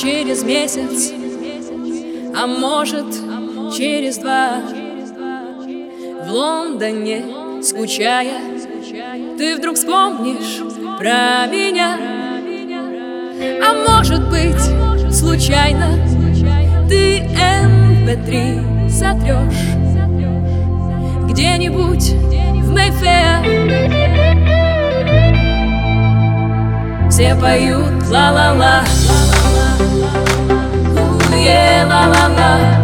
через месяц, а может, через два. В Лондоне, скучая, ты вдруг вспомнишь про меня. А может быть, случайно, ты MP3 сотрешь Где-нибудь в Мэйфэр все поют ла-ла-ла, Уе, ла-ла-ла.